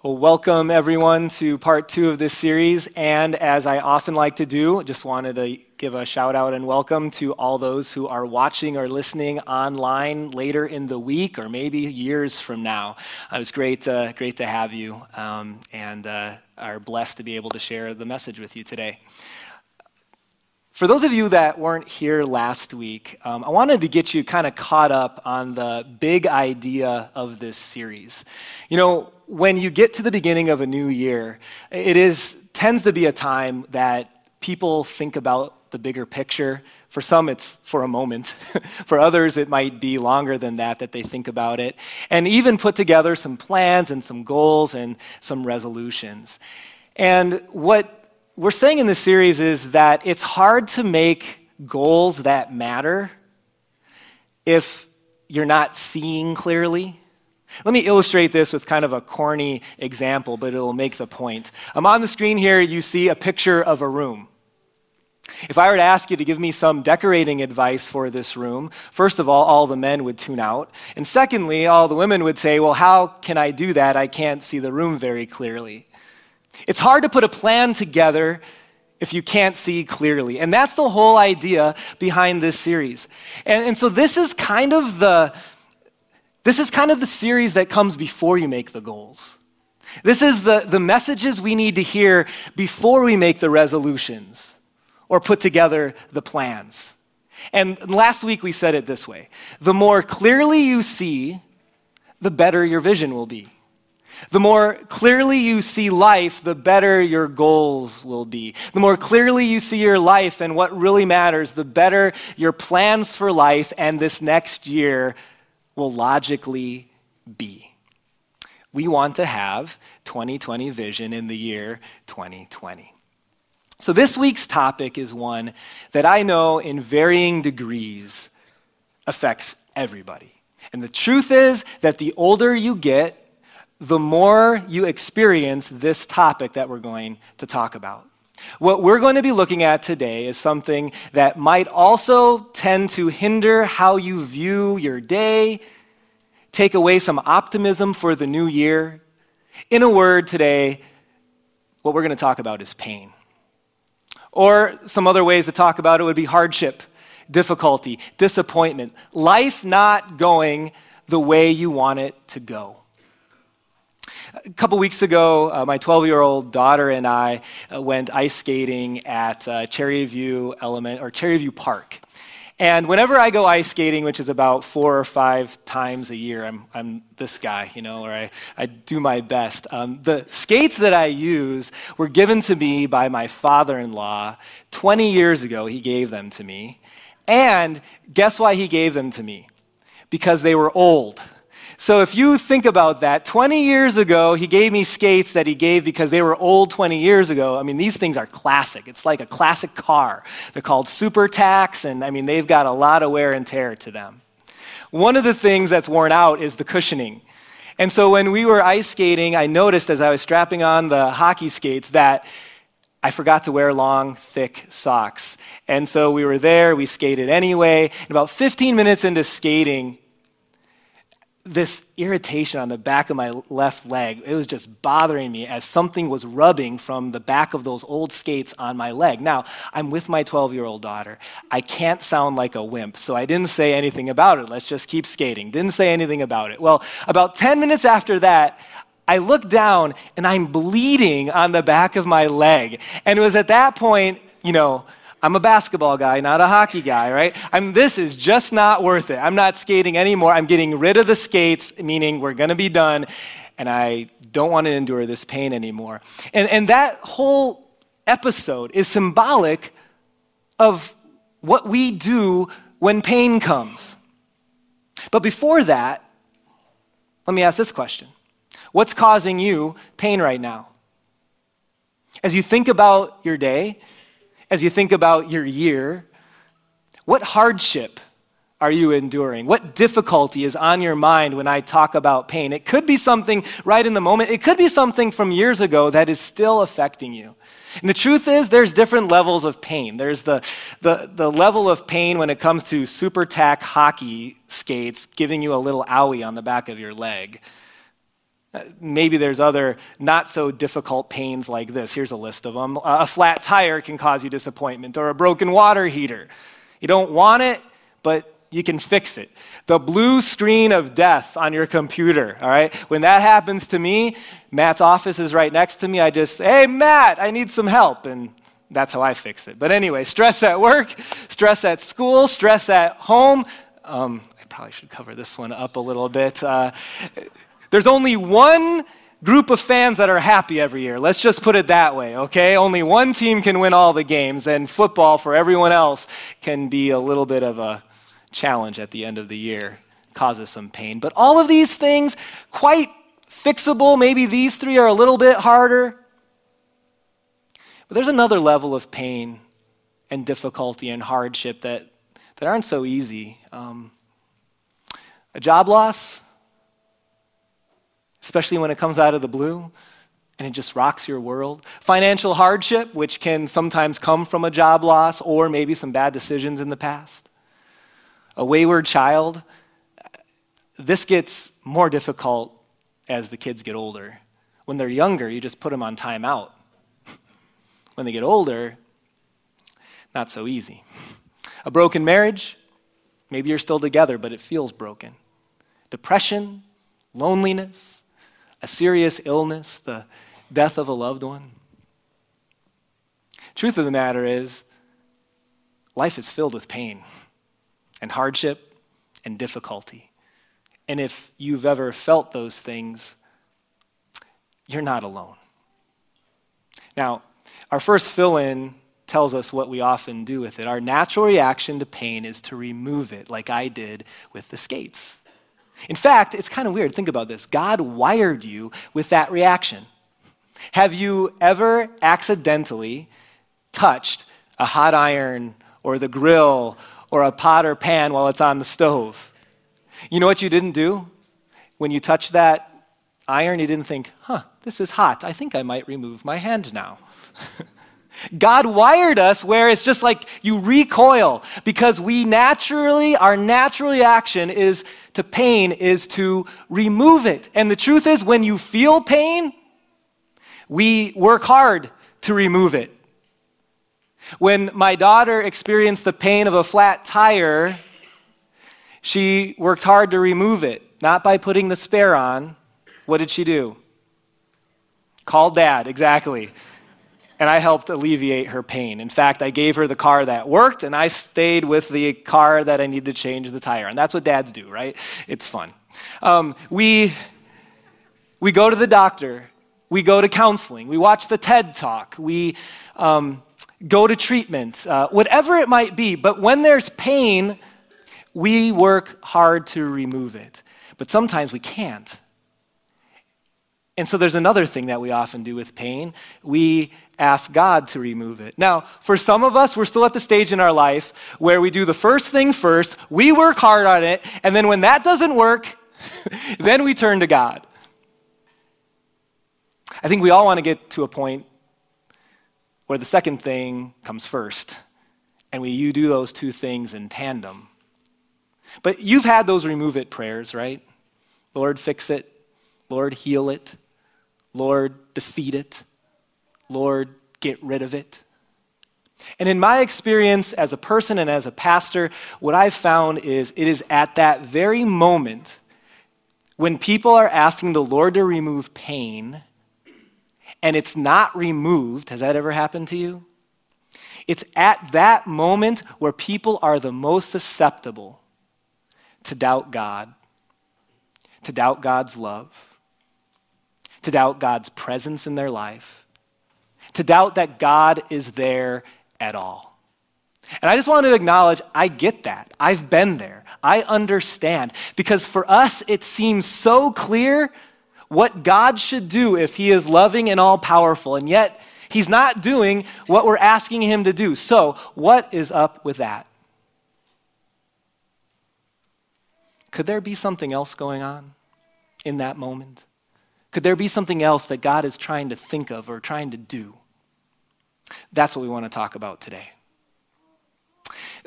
Well, welcome everyone to part two of this series. And as I often like to do, just wanted to give a shout out and welcome to all those who are watching or listening online later in the week or maybe years from now. It was great, uh, great to have you um, and uh, are blessed to be able to share the message with you today. For those of you that weren't here last week, um, I wanted to get you kind of caught up on the big idea of this series. You know, when you get to the beginning of a new year, it is tends to be a time that people think about the bigger picture. For some, it's for a moment. for others, it might be longer than that that they think about it, and even put together some plans and some goals and some resolutions. And what we're saying in this series is that it's hard to make goals that matter if you're not seeing clearly. Let me illustrate this with kind of a corny example, but it'll make the point. I'm on the screen here, you see a picture of a room. If I were to ask you to give me some decorating advice for this room, first of all, all the men would tune out. And secondly, all the women would say, Well, how can I do that? I can't see the room very clearly. It's hard to put a plan together if you can't see clearly. And that's the whole idea behind this series. And, and so this is kind of the this is kind of the series that comes before you make the goals. This is the, the messages we need to hear before we make the resolutions or put together the plans. And last week we said it this way the more clearly you see, the better your vision will be. The more clearly you see life, the better your goals will be. The more clearly you see your life and what really matters, the better your plans for life and this next year will logically be. We want to have 2020 vision in the year 2020. So, this week's topic is one that I know in varying degrees affects everybody. And the truth is that the older you get, the more you experience this topic that we're going to talk about. What we're going to be looking at today is something that might also tend to hinder how you view your day, take away some optimism for the new year. In a word, today, what we're going to talk about is pain. Or some other ways to talk about it would be hardship, difficulty, disappointment, life not going the way you want it to go. A couple weeks ago, uh, my 12 year old daughter and I uh, went ice skating at uh, Cherry View Element or Cherry View Park. And whenever I go ice skating, which is about four or five times a year, I'm, I'm this guy, you know, or I, I do my best. Um, the skates that I use were given to me by my father in law 20 years ago. He gave them to me. And guess why he gave them to me? Because they were old. So if you think about that, 20 years ago, he gave me skates that he gave because they were old 20 years ago. I mean, these things are classic. It's like a classic car. They're called Super Tacks, and I mean, they've got a lot of wear and tear to them. One of the things that's worn out is the cushioning. And so when we were ice skating, I noticed as I was strapping on the hockey skates that I forgot to wear long, thick socks. And so we were there, we skated anyway. And about 15 minutes into skating, this irritation on the back of my left leg, it was just bothering me as something was rubbing from the back of those old skates on my leg. Now, I'm with my 12 year old daughter. I can't sound like a wimp, so I didn't say anything about it. Let's just keep skating. Didn't say anything about it. Well, about 10 minutes after that, I look down and I'm bleeding on the back of my leg. And it was at that point, you know, I'm a basketball guy, not a hockey guy, right? I'm, this is just not worth it. I'm not skating anymore. I'm getting rid of the skates, meaning we're going to be done, and I don't want to endure this pain anymore. And, and that whole episode is symbolic of what we do when pain comes. But before that, let me ask this question What's causing you pain right now? As you think about your day, as you think about your year, what hardship are you enduring? What difficulty is on your mind when I talk about pain? It could be something right in the moment. It could be something from years ago that is still affecting you. And the truth is, there's different levels of pain. There's the, the, the level of pain when it comes to super tack hockey skates giving you a little owie on the back of your leg. Maybe there's other not so difficult pains like this. Here's a list of them. a flat tire can cause you disappointment, or a broken water heater. You don't want it, but you can fix it. The blue screen of death on your computer, all right? When that happens to me, Matt's office is right next to me. I just, hey, Matt, I need some help. And that's how I fix it. But anyway, stress at work, stress at school, stress at home. Um, I probably should cover this one up a little bit. Uh, there's only one group of fans that are happy every year. Let's just put it that way, okay? Only one team can win all the games, and football for everyone else can be a little bit of a challenge at the end of the year, causes some pain. But all of these things, quite fixable. Maybe these three are a little bit harder. But there's another level of pain and difficulty and hardship that, that aren't so easy. Um, a job loss, especially when it comes out of the blue and it just rocks your world. Financial hardship, which can sometimes come from a job loss or maybe some bad decisions in the past. A wayward child, this gets more difficult as the kids get older. When they're younger, you just put them on timeout. When they get older, not so easy. A broken marriage, maybe you're still together, but it feels broken. Depression, loneliness, a serious illness, the death of a loved one. Truth of the matter is, life is filled with pain and hardship and difficulty. And if you've ever felt those things, you're not alone. Now, our first fill in tells us what we often do with it. Our natural reaction to pain is to remove it, like I did with the skates. In fact, it's kind of weird. Think about this God wired you with that reaction. Have you ever accidentally touched a hot iron or the grill or a pot or pan while it's on the stove? You know what you didn't do? When you touched that iron, you didn't think, huh, this is hot. I think I might remove my hand now. God wired us where it's just like you recoil because we naturally, our natural reaction is to pain is to remove it. And the truth is, when you feel pain, we work hard to remove it. When my daughter experienced the pain of a flat tire, she worked hard to remove it, not by putting the spare on. What did she do? Call dad, exactly and I helped alleviate her pain. In fact, I gave her the car that worked, and I stayed with the car that I needed to change the tire. And that's what dads do, right? It's fun. Um, we, we go to the doctor, we go to counseling, we watch the TED Talk, we um, go to treatment, uh, whatever it might be. But when there's pain, we work hard to remove it. But sometimes we can't. And so there's another thing that we often do with pain. We ask God to remove it. Now, for some of us, we're still at the stage in our life where we do the first thing first, we work hard on it, and then when that doesn't work, then we turn to God. I think we all want to get to a point where the second thing comes first, and we you do those two things in tandem. But you've had those remove it prayers, right? Lord, fix it. Lord, heal it. Lord, defeat it. Lord, get rid of it. And in my experience as a person and as a pastor, what I've found is it is at that very moment when people are asking the Lord to remove pain and it's not removed. Has that ever happened to you? It's at that moment where people are the most susceptible to doubt God, to doubt God's love to doubt God's presence in their life, to doubt that God is there at all. And I just want to acknowledge I get that. I've been there. I understand. Because for us, it seems so clear what God should do if He is loving and all powerful, and yet He's not doing what we're asking Him to do. So, what is up with that? Could there be something else going on in that moment? Could there be something else that God is trying to think of or trying to do? That's what we want to talk about today.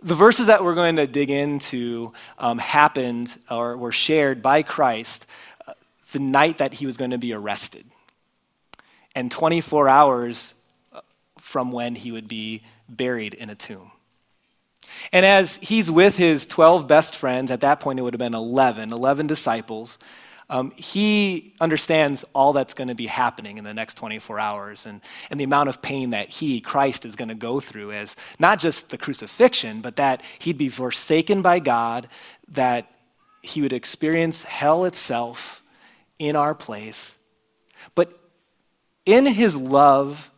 The verses that we're going to dig into um, happened or were shared by Christ uh, the night that he was going to be arrested, and 24 hours from when he would be buried in a tomb. And as he's with his 12 best friends, at that point it would have been 11, 11 disciples, um, he understands all that's going to be happening in the next 24 hours and, and the amount of pain that he, Christ, is going to go through as not just the crucifixion, but that he'd be forsaken by God, that he would experience hell itself in our place. But in his love,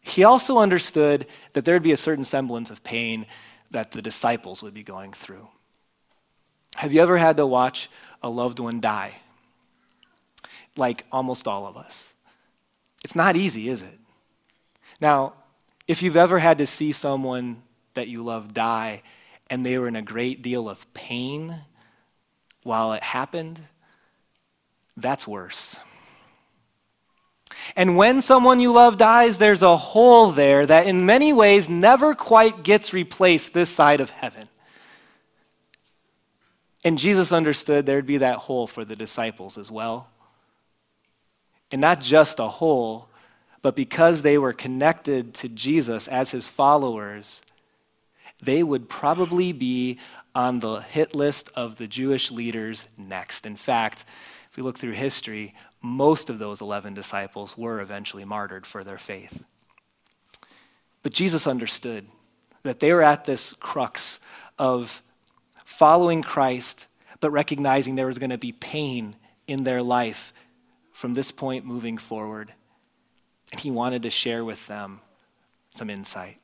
he also understood that there'd be a certain semblance of pain that the disciples would be going through. Have you ever had to watch a loved one die? Like almost all of us. It's not easy, is it? Now, if you've ever had to see someone that you love die and they were in a great deal of pain while it happened, that's worse. And when someone you love dies, there's a hole there that in many ways never quite gets replaced this side of heaven. And Jesus understood there'd be that hole for the disciples as well. And not just a hole, but because they were connected to Jesus as his followers, they would probably be on the hit list of the Jewish leaders next. In fact, if we look through history, most of those 11 disciples were eventually martyred for their faith. But Jesus understood that they were at this crux of following Christ, but recognizing there was going to be pain in their life from this point moving forward. And he wanted to share with them some insight.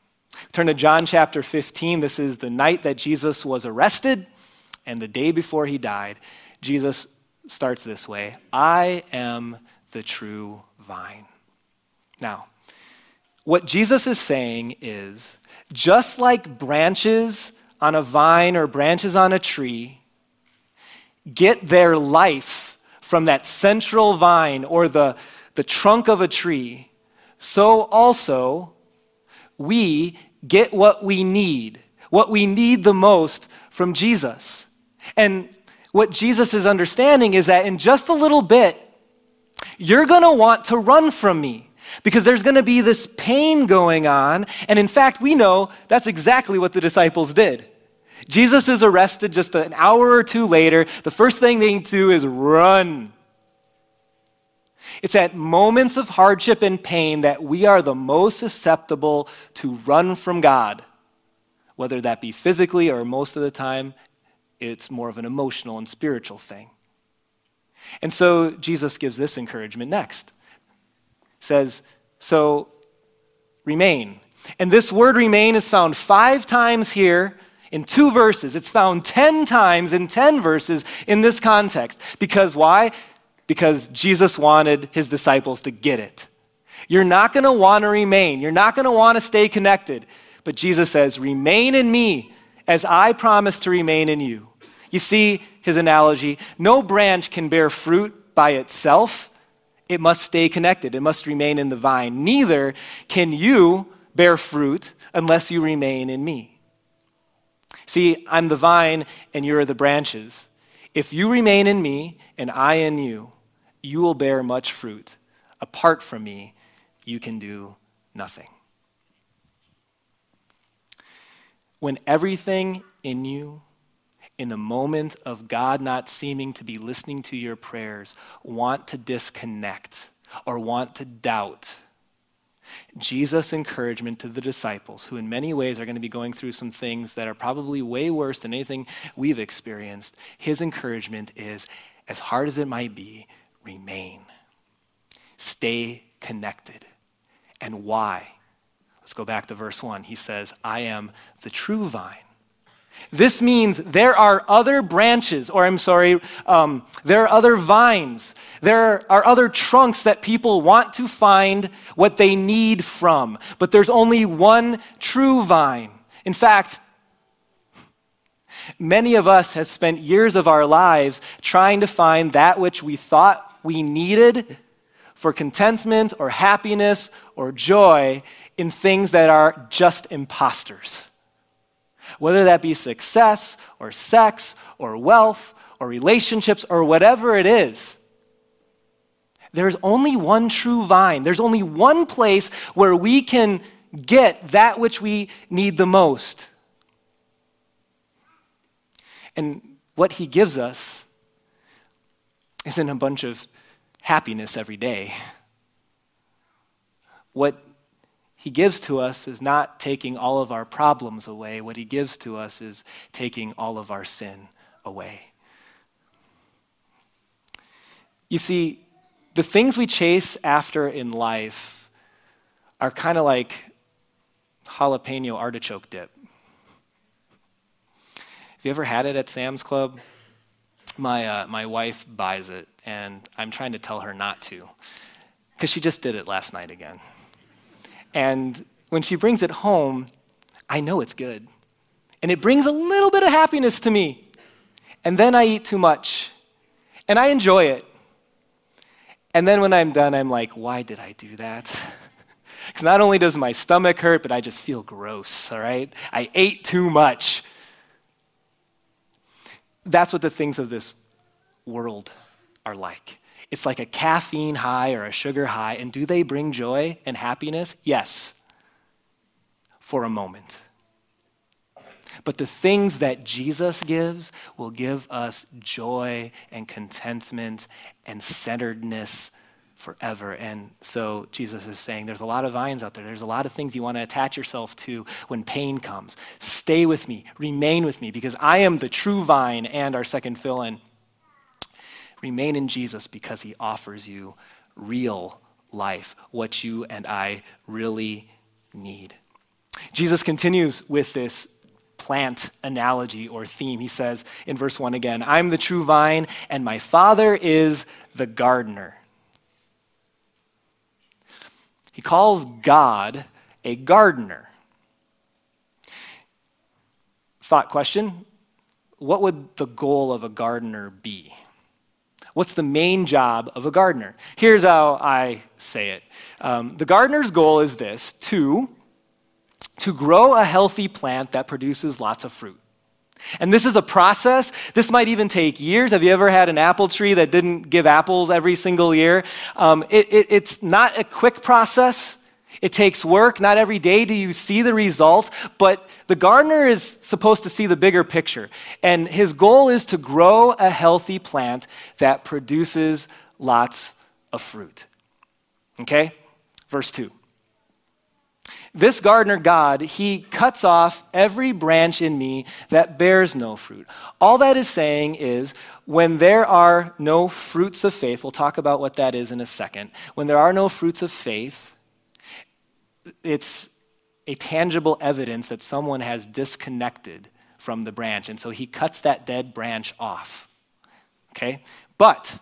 Turn to John chapter 15. This is the night that Jesus was arrested and the day before he died. Jesus starts this way I am the true vine. Now, what Jesus is saying is just like branches on a vine or branches on a tree get their life from that central vine or the, the trunk of a tree, so also we get what we need, what we need the most from Jesus. And what Jesus is understanding is that in just a little bit, you're going to want to run from me because there's going to be this pain going on. And in fact, we know that's exactly what the disciples did. Jesus is arrested just an hour or two later. The first thing they do is run. It's at moments of hardship and pain that we are the most susceptible to run from God, whether that be physically or most of the time, it's more of an emotional and spiritual thing. And so Jesus gives this encouragement next. Says, so remain. And this word remain is found five times here in two verses. It's found 10 times in 10 verses in this context. Because why? because Jesus wanted his disciples to get it. You're not going to want to remain, you're not going to want to stay connected. But Jesus says, Remain in me as I promise to remain in you. You see his analogy no branch can bear fruit by itself, it must stay connected, it must remain in the vine. Neither can you bear fruit unless you remain in me. See, I'm the vine and you're the branches. If you remain in me and I in you, you will bear much fruit. Apart from me, you can do nothing. When everything in you, in the moment of God not seeming to be listening to your prayers, want to disconnect or want to doubt, Jesus' encouragement to the disciples, who in many ways are going to be going through some things that are probably way worse than anything we've experienced, his encouragement is as hard as it might be, remain. Stay connected. And why? Let's go back to verse 1. He says, I am the true vine. This means there are other branches, or I'm sorry, um, there are other vines. There are other trunks that people want to find what they need from. But there's only one true vine. In fact, many of us have spent years of our lives trying to find that which we thought we needed for contentment or happiness or joy in things that are just imposters. Whether that be success or sex or wealth or relationships or whatever it is, There's only one true vine. There's only one place where we can get that which we need the most. And what he gives us isn't a bunch of happiness every day. What he gives to us is not taking all of our problems away. What he gives to us is taking all of our sin away. You see, the things we chase after in life are kind of like jalapeno artichoke dip. Have you ever had it at Sam's Club? My, uh, my wife buys it, and I'm trying to tell her not to, because she just did it last night again. And when she brings it home, I know it's good. And it brings a little bit of happiness to me. And then I eat too much, and I enjoy it. And then when I'm done, I'm like, why did I do that? Because not only does my stomach hurt, but I just feel gross, all right? I ate too much. That's what the things of this world are like. It's like a caffeine high or a sugar high. And do they bring joy and happiness? Yes, for a moment. But the things that Jesus gives will give us joy and contentment and centeredness forever. And so Jesus is saying there's a lot of vines out there. There's a lot of things you want to attach yourself to when pain comes. Stay with me, remain with me, because I am the true vine and our second fill in. Remain in Jesus because he offers you real life, what you and I really need. Jesus continues with this plant analogy or theme. He says in verse 1 again, I'm the true vine, and my Father is the gardener. He calls God a gardener. Thought question What would the goal of a gardener be? What's the main job of a gardener? Here's how I say it um, The gardener's goal is this to, to grow a healthy plant that produces lots of fruit. And this is a process. This might even take years. Have you ever had an apple tree that didn't give apples every single year? Um, it, it, it's not a quick process. It takes work. Not every day do you see the results, but the gardener is supposed to see the bigger picture. And his goal is to grow a healthy plant that produces lots of fruit. Okay? Verse 2. This gardener God, he cuts off every branch in me that bears no fruit. All that is saying is when there are no fruits of faith, we'll talk about what that is in a second. When there are no fruits of faith, it's a tangible evidence that someone has disconnected from the branch. And so he cuts that dead branch off. Okay? But,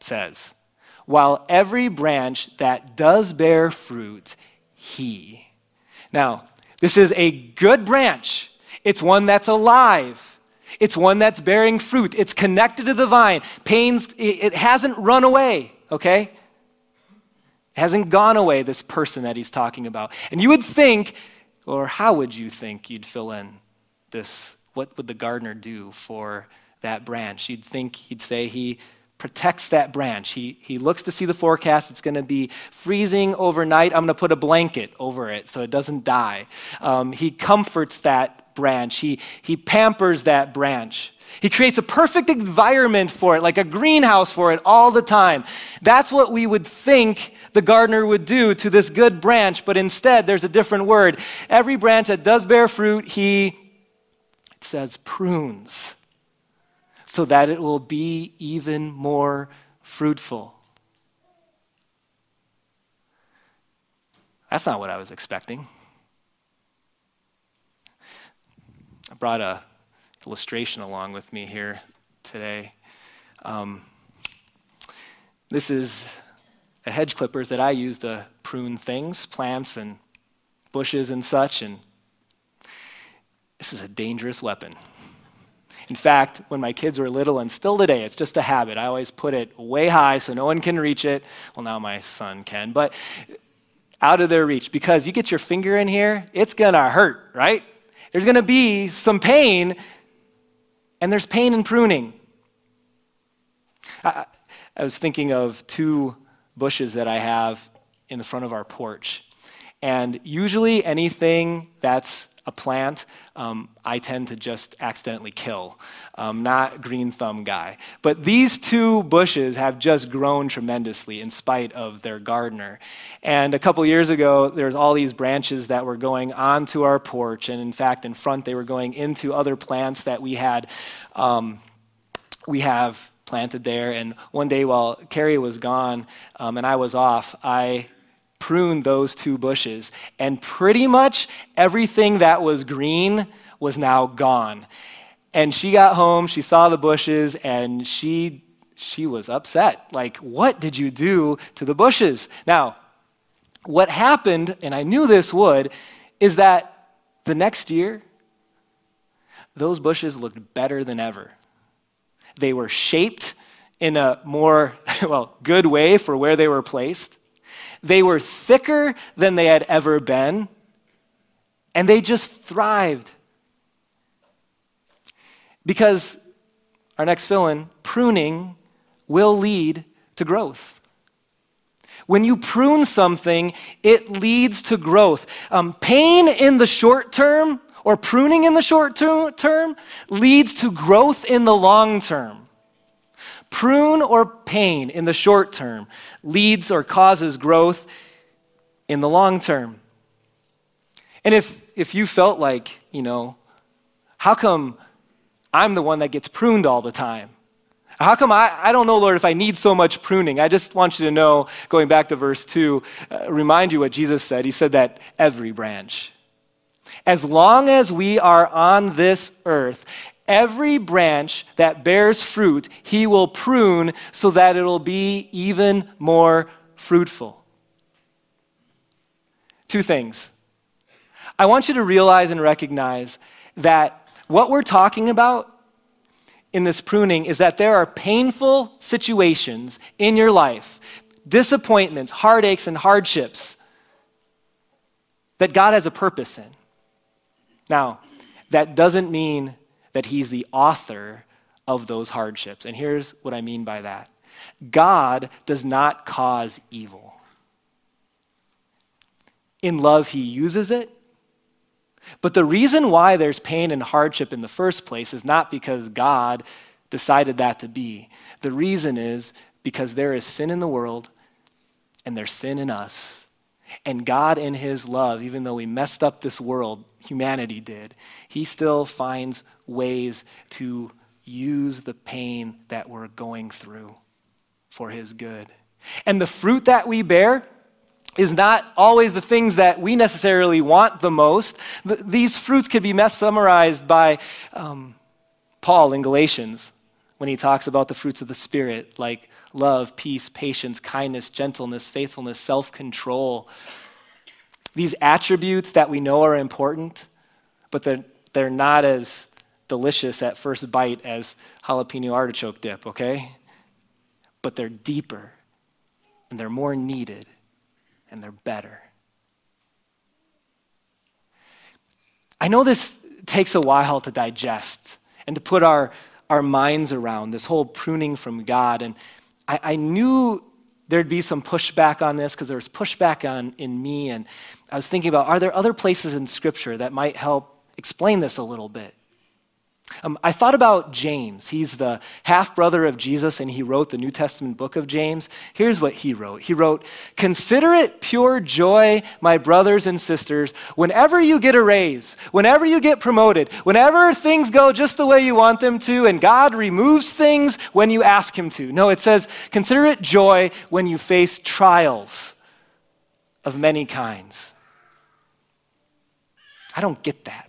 says, while every branch that does bear fruit, he. Now, this is a good branch. It's one that's alive. It's one that's bearing fruit. It's connected to the vine. Pains, it hasn't run away, okay? Hasn't gone away, this person that he's talking about. And you would think, or how would you think you'd fill in this? What would the gardener do for that branch? You'd think he'd say he protects that branch. He, he looks to see the forecast. It's going to be freezing overnight. I'm going to put a blanket over it so it doesn't die. Um, he comforts that branch. He, he pampers that branch. He creates a perfect environment for it, like a greenhouse for it all the time. That's what we would think the gardener would do to this good branch, but instead there's a different word. Every branch that does bear fruit, he, it says, prunes so that it will be even more fruitful. That's not what I was expecting. I brought a illustration along with me here today. Um, this is a hedge clippers that I use to prune things, plants and bushes and such, and this is a dangerous weapon. In fact, when my kids were little and still today, it's just a habit. I always put it way high so no one can reach it. Well, now my son can, but out of their reach because you get your finger in here, it's to hurt, right? There's going to be some pain, and there's pain in pruning. I, I was thinking of two bushes that I have in the front of our porch. And usually anything that's a plant, um, I tend to just accidentally kill. Um, not green thumb guy. But these two bushes have just grown tremendously in spite of their gardener. And a couple years ago, there's all these branches that were going onto our porch, and in fact, in front, they were going into other plants that we had. Um, we have planted there. And one day while Carrie was gone um, and I was off, I pruned those two bushes. And pretty much everything that was green was now gone. And she got home, she saw the bushes, and she she was upset. Like, what did you do to the bushes? Now, what happened, and I knew this would, is that the next year, those bushes looked better than ever. They were shaped in a more, well, good way for where they were placed. They were thicker than they had ever been, and they just thrived. Because our next fill in, pruning will lead to growth. When you prune something, it leads to growth. Um, pain in the short term or pruning in the short term leads to growth in the long term. Prune or pain in the short term leads or causes growth in the long term. And if, if you felt like, you know, how come I'm the one that gets pruned all the time? How come I, I don't know, Lord, if I need so much pruning? I just want you to know, going back to verse 2, uh, remind you what Jesus said. He said that every branch, as long as we are on this earth, Every branch that bears fruit, he will prune so that it'll be even more fruitful. Two things. I want you to realize and recognize that what we're talking about in this pruning is that there are painful situations in your life, disappointments, heartaches, and hardships that God has a purpose in. Now, that doesn't mean that He's the author of those hardships. And here's what I mean by that God does not cause evil. In love, He uses it. But the reason why there's pain and hardship in the first place is not because God decided that to be. The reason is because there is sin in the world and there's sin in us. And God, in His love, even though we messed up this world, humanity did, He still finds ways to use the pain that we're going through for His good. And the fruit that we bear is not always the things that we necessarily want the most. these fruits could be summarized by um, Paul in Galatians when he talks about the fruits of the Spirit, like love, peace, patience, kindness, gentleness, faithfulness, self control. These attributes that we know are important, but they're, they're not as delicious at first bite as jalapeno artichoke dip, okay? But they're deeper, and they're more needed, and they're better. I know this takes a while to digest and to put our our minds around this whole pruning from God. And I, I knew there'd be some pushback on this because there was pushback on in me. And I was thinking about are there other places in Scripture that might help explain this a little bit? Um, I thought about James. He's the half brother of Jesus, and he wrote the New Testament book of James. Here's what he wrote He wrote, Consider it pure joy, my brothers and sisters, whenever you get a raise, whenever you get promoted, whenever things go just the way you want them to, and God removes things when you ask Him to. No, it says, Consider it joy when you face trials of many kinds. I don't get that.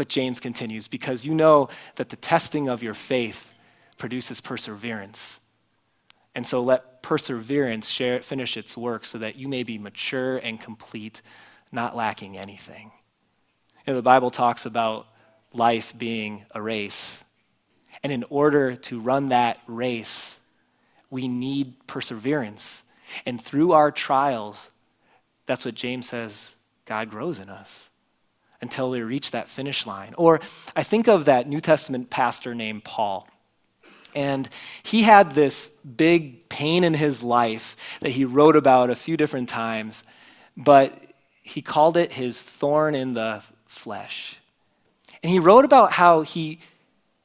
But James continues, because you know that the testing of your faith produces perseverance. And so let perseverance share, finish its work so that you may be mature and complete, not lacking anything. You know, the Bible talks about life being a race. And in order to run that race, we need perseverance. And through our trials, that's what James says God grows in us until we reach that finish line. Or I think of that New Testament pastor named Paul. And he had this big pain in his life that he wrote about a few different times, but he called it his thorn in the flesh. And he wrote about how he,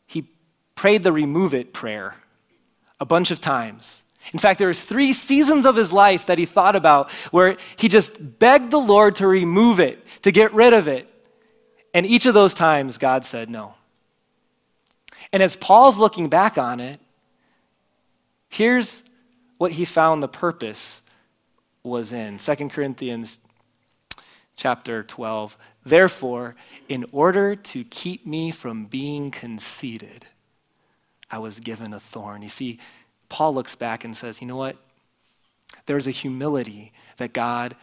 he prayed the remove it prayer a bunch of times. In fact, there was three seasons of his life that he thought about where he just begged the Lord to remove it, to get rid of it. And each of those times, God said no. And as Paul's looking back on it, here's what he found the purpose was in 2 Corinthians chapter 12. Therefore, in order to keep me from being conceited, I was given a thorn. You see, Paul looks back and says, you know what? There's a humility that God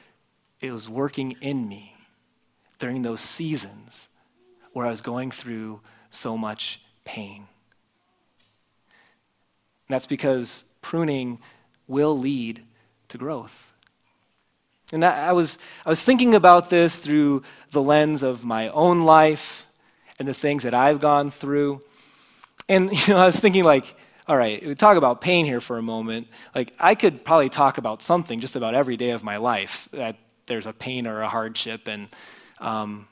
is working in me during those seasons where I was going through so much pain. And that's because pruning will lead to growth. And I was, I was thinking about this through the lens of my own life and the things that I've gone through. And you know, I was thinking like, all right, we talk about pain here for a moment. Like I could probably talk about something just about every day of my life that there's a pain or a hardship, and um,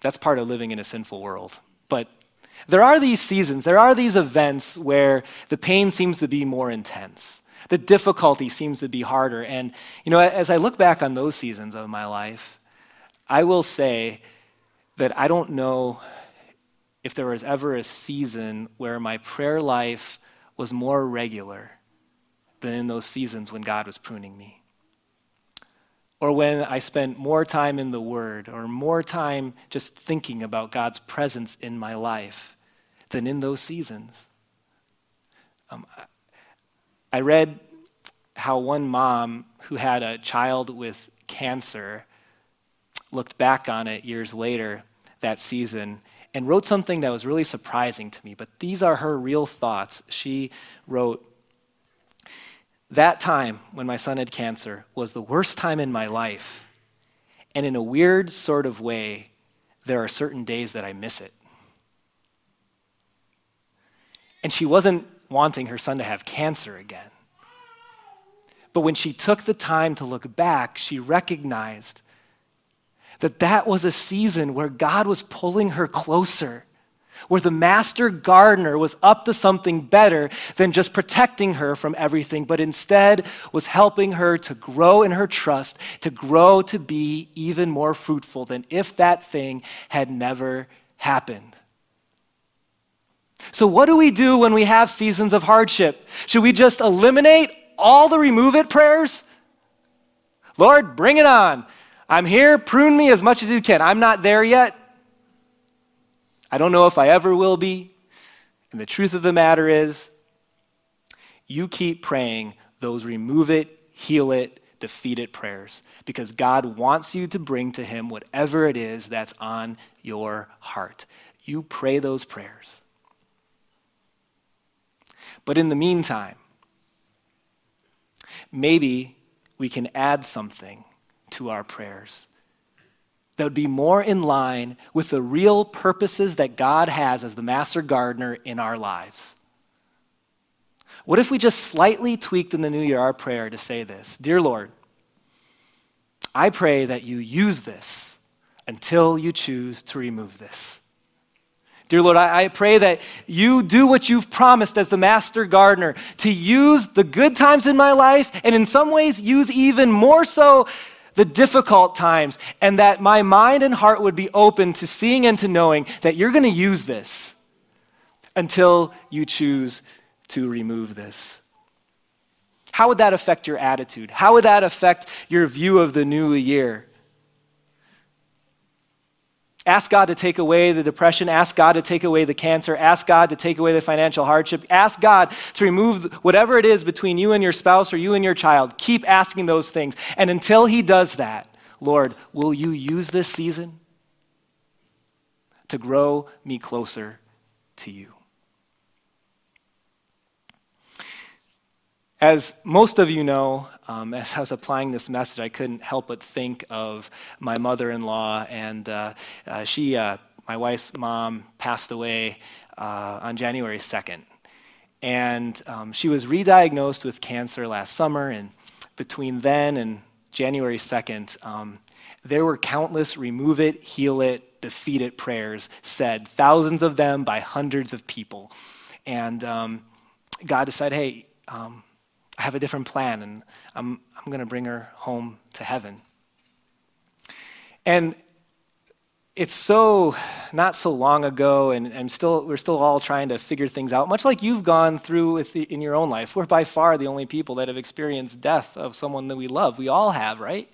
that's part of living in a sinful world. But there are these seasons, there are these events where the pain seems to be more intense. The difficulty seems to be harder. And, you know, as I look back on those seasons of my life, I will say that I don't know if there was ever a season where my prayer life was more regular than in those seasons when God was pruning me. Or when I spent more time in the Word, or more time just thinking about God's presence in my life than in those seasons. Um, I read how one mom who had a child with cancer looked back on it years later that season and wrote something that was really surprising to me, but these are her real thoughts. She wrote, That time when my son had cancer was the worst time in my life. And in a weird sort of way, there are certain days that I miss it. And she wasn't wanting her son to have cancer again. But when she took the time to look back, she recognized that that was a season where God was pulling her closer, where the master gardener was up to something better than just protecting her from everything, but instead was helping her to grow in her trust, to grow to be even more fruitful than if that thing had never happened. So, what do we do when we have seasons of hardship? Should we just eliminate all the remove it prayers? Lord, bring it on. I'm here, prune me as much as you can. I'm not there yet. I don't know if I ever will be. And the truth of the matter is, you keep praying those remove it, heal it, defeat it prayers because God wants you to bring to Him whatever it is that's on your heart. You pray those prayers. But in the meantime, maybe we can add something to our prayers that would be more in line with the real purposes that God has as the master gardener in our lives. What if we just slightly tweaked in the new year our prayer to say this Dear Lord, I pray that you use this until you choose to remove this. Dear Lord, I, I, pray that you do what you've promised as the master gardener to use the good times in my life and in some ways use even more so the difficult times, and that my mind and heart would be open to seeing and to knowing that you're going to use this until you choose to remove this. How would that affect your attitude? How would that affect your view of the new year? Ask God to take away the depression. Ask God to take away the cancer. Ask God to take away the financial hardship. Ask God to remove whatever it is between you and your spouse or you and your child. Keep asking those things. And until He does that, Lord, will you use this season to grow me closer to you? As most of you know, um, as I was applying this message, I couldn't help but think of my mother in law. And uh, uh, she, uh, my wife's mom, passed away uh, on January 2nd. And um, she was re-diagnosed with cancer last summer, and between then and January 2nd, um, there were countless remove it, heal it, defeat it prayers said, thousands of them by hundreds of people. And um, God decided, hey, um, I have a different plan, and I'm, I'm going to bring her home to heaven. And it's so not so long ago, and, and still, we're still all trying to figure things out, much like you've gone through the, in your own life. We're by far the only people that have experienced death of someone that we love. We all have, right?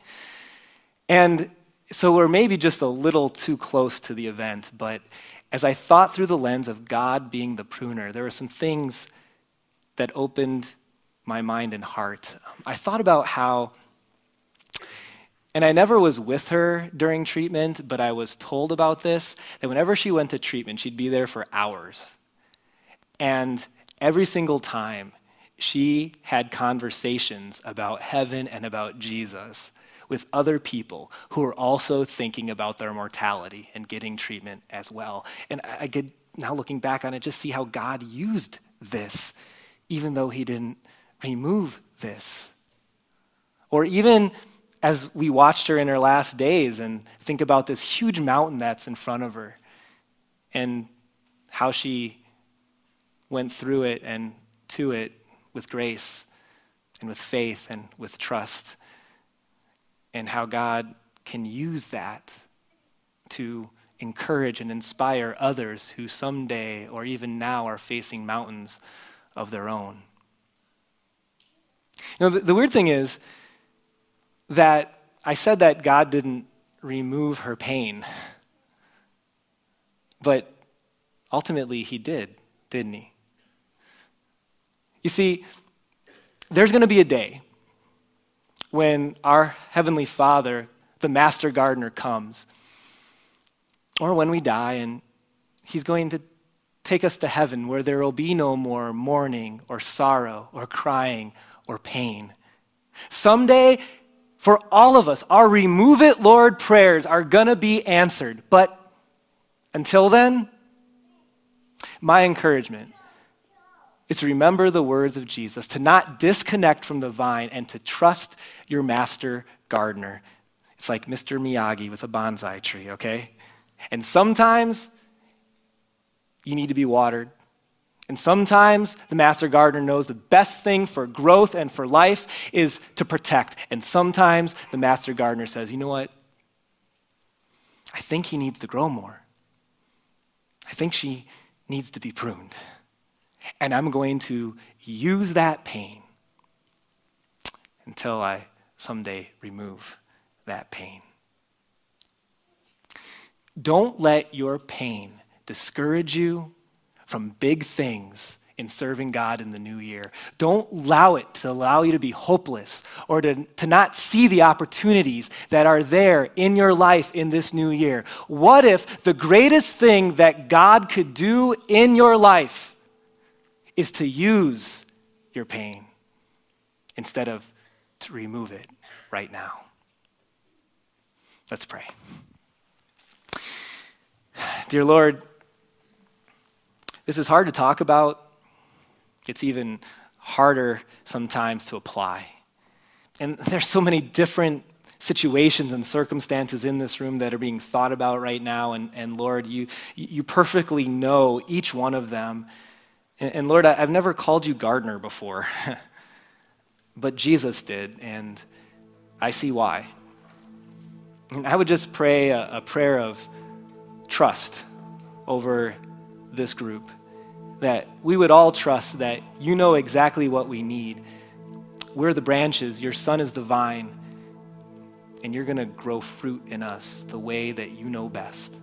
And so we're maybe just a little too close to the event, but as I thought through the lens of God being the pruner, there were some things that opened my mind and heart. I thought about how, and I never was with her during treatment, but I was told about this that whenever she went to treatment, she'd be there for hours. And every single time, she had conversations about heaven and about Jesus with other people who were also thinking about their mortality and getting treatment as well. And I get now looking back on it, just see how God used this, even though He didn't remove this. Or even as we watched her in her last days and think about this huge mountain that's in front of her and how she went through it and to it with grace and with faith and with trust and how God can use that to encourage and inspire others who someday or even now are facing mountains of their own. You know, the, the weird thing is that I said that God didn't remove her pain, but ultimately he did, didn't he? You see, there's going to be a day when our Heavenly Father, the Master Gardener, comes, or when we die and He's going to take us to heaven where there will be no more mourning or sorrow or crying or pain. Someday, for all of us, our remove it, Lord prayers are going to be answered. But until then, my encouragement is to remember the words of Jesus, to not disconnect from the vine, and to trust your master gardener. It's like Mr. Miyagi with a bonsai tree, okay? And sometimes you need to be watered. And sometimes the master gardener knows the best thing for growth and for life is to protect. And sometimes the master gardener says, you know what? I think he needs to grow more. I think she needs to be pruned. And I'm going to use that pain until I someday remove that pain. Don't let your pain discourage you from big things in serving God in the new year. Don't allow it to allow you to be hopeless or to, to not see the opportunities that are there in your life in this new year. What if the greatest thing that God could do in your life is to use your pain instead of to remove it right now. Let's pray. Dear Lord, this is hard to talk about. It's even harder sometimes to apply. And there's so many different situations and circumstances in this room that are being thought about right now. And, and Lord, you, you perfectly know each one of them. And, and Lord, I, have never called you gardener before, but Jesus did, and I see why. And I would just pray a, a prayer of trust over this group that we would all trust that you know exactly what we need. We're the branches, your son is the vine, and you're going to grow fruit in us the way that you know best.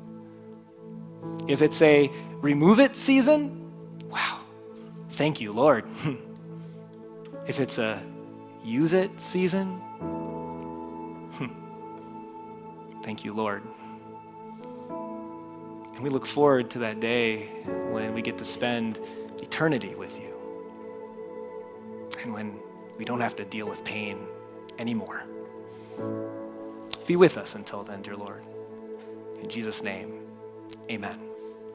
If it's a remove it season, wow, Thank you, Lord. if it's a use it season, thank you, Lord. And we look forward to that day when we get to spend eternity with you. And when we don't have to deal with pain anymore. Be with us until then, dear Lord. In Jesus' name, amen.